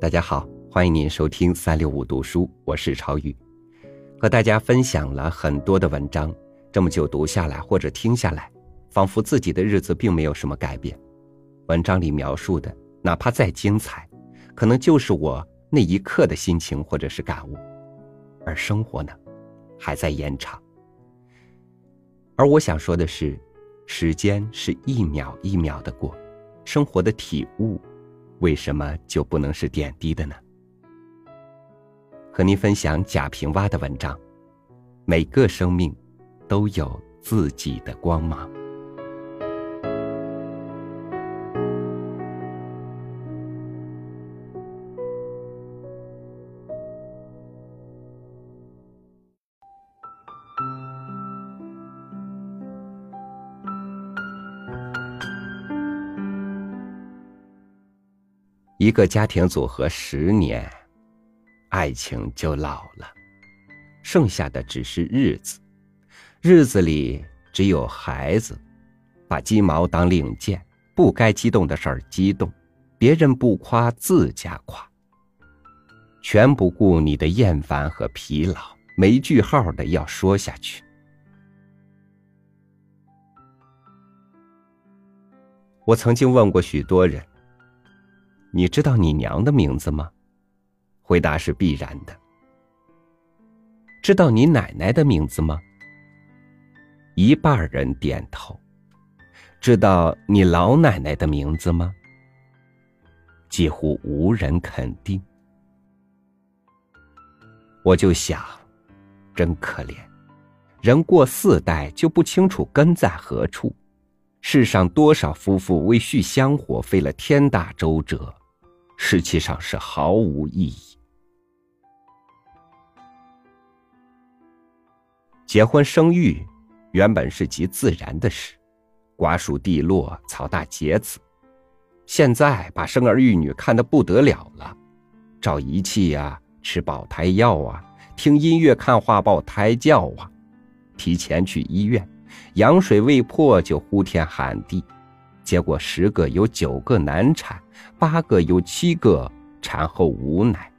大家好，欢迎您收听三六五读书，我是超宇，和大家分享了很多的文章。这么久读下来或者听下来，仿佛自己的日子并没有什么改变。文章里描述的，哪怕再精彩，可能就是我那一刻的心情或者是感悟。而生活呢，还在延长。而我想说的是，时间是一秒一秒的过，生活的体悟，为什么就不能是点滴的呢？和您分享贾平凹的文章，每个生命。都有自己的光芒。一个家庭组合十年，爱情就老了，剩下的只是日子。日子里只有孩子，把鸡毛当令箭，不该激动的事儿激动，别人不夸自家夸，全不顾你的厌烦和疲劳，没句号的要说下去。我曾经问过许多人：“你知道你娘的名字吗？”回答是必然的。知道你奶奶的名字吗？一半人点头，知道你老奶奶的名字吗？几乎无人肯定。我就想，真可怜，人过四代就不清楚根在何处。世上多少夫妇为续香火费了天大周折，实际上是毫无意义。结婚生育。原本是极自然的事，瓜熟蒂落，草大结子。现在把生儿育女看得不得了了，照仪器呀，吃保胎药啊，听音乐看画报胎教啊，提前去医院，羊水未破就呼天喊地，结果十个有九个难产，八个有七个产后无奶。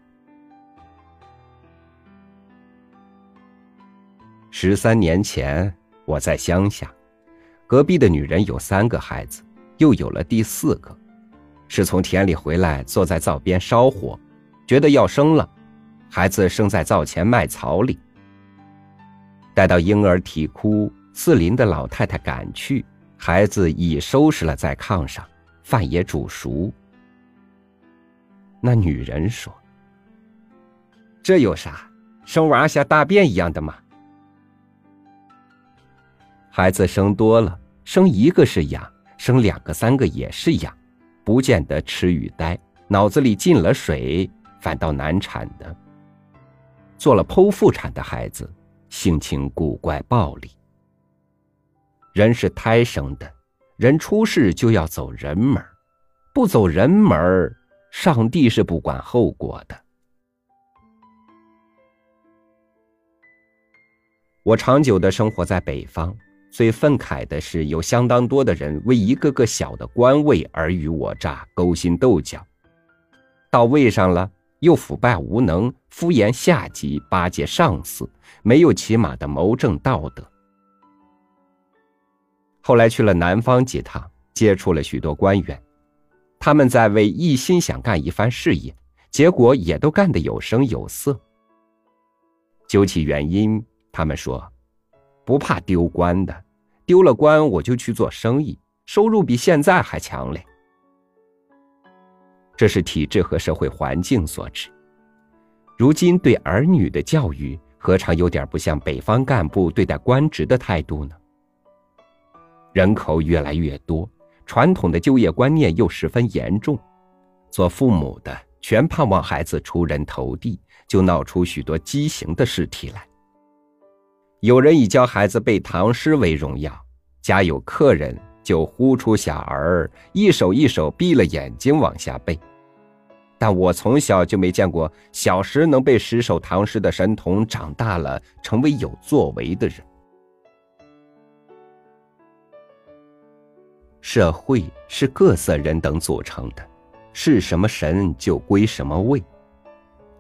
十三年前。我在乡下，隔壁的女人有三个孩子，又有了第四个，是从田里回来，坐在灶边烧火，觉得要生了，孩子生在灶前麦草里。待到婴儿啼哭，四邻的老太太赶去，孩子已收拾了在炕上，饭也煮熟。那女人说：“这有啥？生娃像大便一样的吗？”孩子生多了，生一个是养，生两个三个也是养，不见得痴与呆，脑子里进了水，反倒难产的。做了剖腹产的孩子，性情古怪暴力。人是胎生的，人出世就要走人门不走人门上帝是不管后果的。我长久的生活在北方。最愤慨的是，有相当多的人为一个个小的官位尔虞我诈、勾心斗角，到位上了又腐败无能、敷衍下级、巴结上司，没有起码的谋政道德。后来去了南方几趟，接触了许多官员，他们在为一心想干一番事业，结果也都干得有声有色。究其原因，他们说。不怕丢官的，丢了官我就去做生意，收入比现在还强嘞。这是体制和社会环境所致。如今对儿女的教育，何尝有点不像北方干部对待官职的态度呢？人口越来越多，传统的就业观念又十分严重，做父母的全盼望孩子出人头地，就闹出许多畸形的事体来。有人以教孩子背唐诗为荣耀，家有客人就呼出小儿，一首一首闭了眼睛往下背。但我从小就没见过小时能背十首唐诗的神童，长大了成为有作为的人。社会是各色人等组成的，是什么神就归什么位。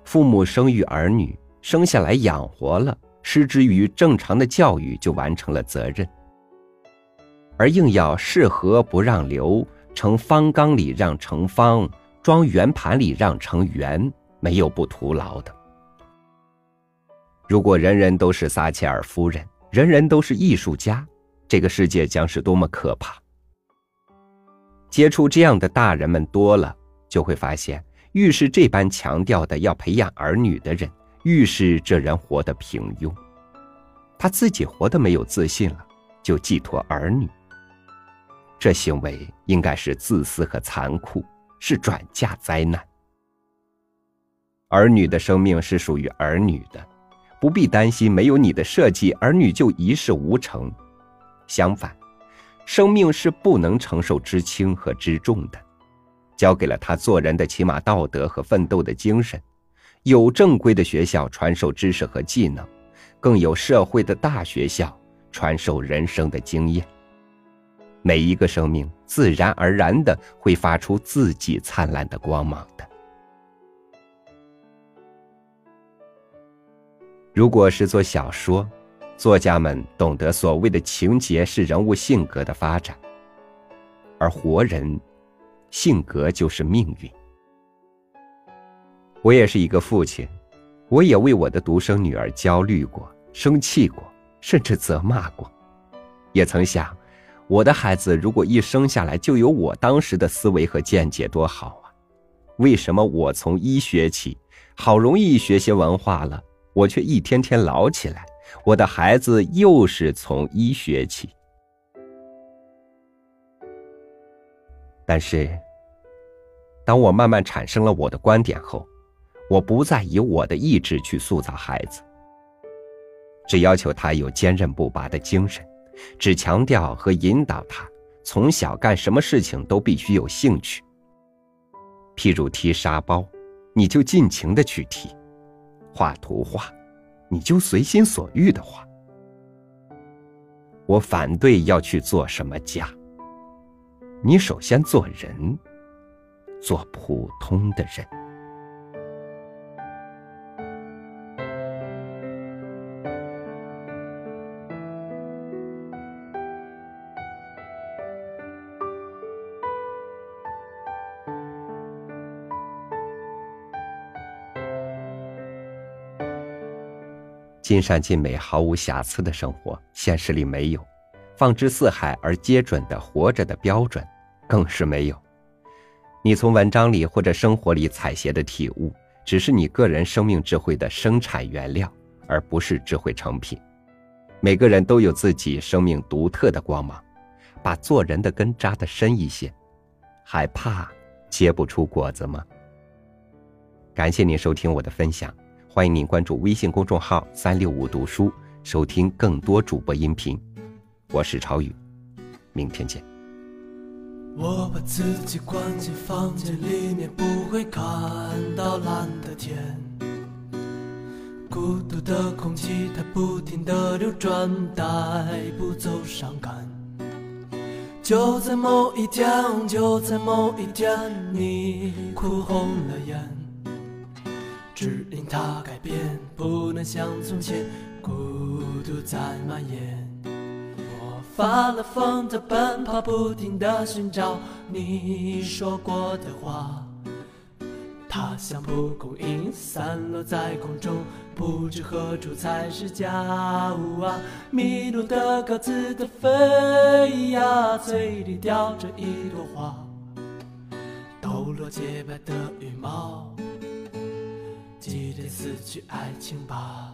父母生育儿女，生下来养活了，失之于正常的教育，就完成了责任。而硬要是河不让流，盛方缸里让盛方，装圆盘里让成圆，没有不徒劳的。如果人人都是撒切尔夫人，人人都是艺术家，这个世界将是多么可怕！接触这样的大人们多了，就会发现，越是这般强调的要培养儿女的人，越是这人活得平庸。他自己活得没有自信了，就寄托儿女。这行为应该是自私和残酷，是转嫁灾难。儿女的生命是属于儿女的。不必担心，没有你的设计，儿女就一事无成。相反，生命是不能承受之轻和之重的。教给了他做人的起码道德和奋斗的精神。有正规的学校传授知识和技能，更有社会的大学校传授人生的经验。每一个生命自然而然的会发出自己灿烂的光芒的。如果是做小说，作家们懂得所谓的情节是人物性格的发展，而活人，性格就是命运。我也是一个父亲，我也为我的独生女儿焦虑过、生气过，甚至责骂过，也曾想，我的孩子如果一生下来就有我当时的思维和见解，多好啊！为什么我从一学起，好容易学些文化了？我却一天天老起来，我的孩子又是从一学起。但是，当我慢慢产生了我的观点后，我不再以我的意志去塑造孩子，只要求他有坚韧不拔的精神，只强调和引导他从小干什么事情都必须有兴趣。譬如踢沙包，你就尽情的去踢。画图画，你就随心所欲的话。我反对要去做什么家。你首先做人，做普通的人。尽善尽美、毫无瑕疵的生活，现实里没有；放之四海而皆准的活着的标准，更是没有。你从文章里或者生活里采撷的体悟，只是你个人生命智慧的生产原料，而不是智慧成品。每个人都有自己生命独特的光芒，把做人的根扎得深一些，还怕结不出果子吗？感谢您收听我的分享。欢迎您关注微信公众号“三六五读书”，收听更多主播音频。我是超宇，明天见。我把自己关进房间里面，不会看到蓝的天。孤独的空气，它不停的流转，带不走伤感。就在某一天，就在某一天，你哭红了眼。它改变，不能像从前，孤独在蔓延。我发了疯的奔跑，不停的寻找你说过的话。它像蒲公英散落在空中，不知何处才是家。呜啊，迷路的鸽子的飞呀，嘴里叼着一朵花，抖落洁白的羽毛。记得死去爱情吧。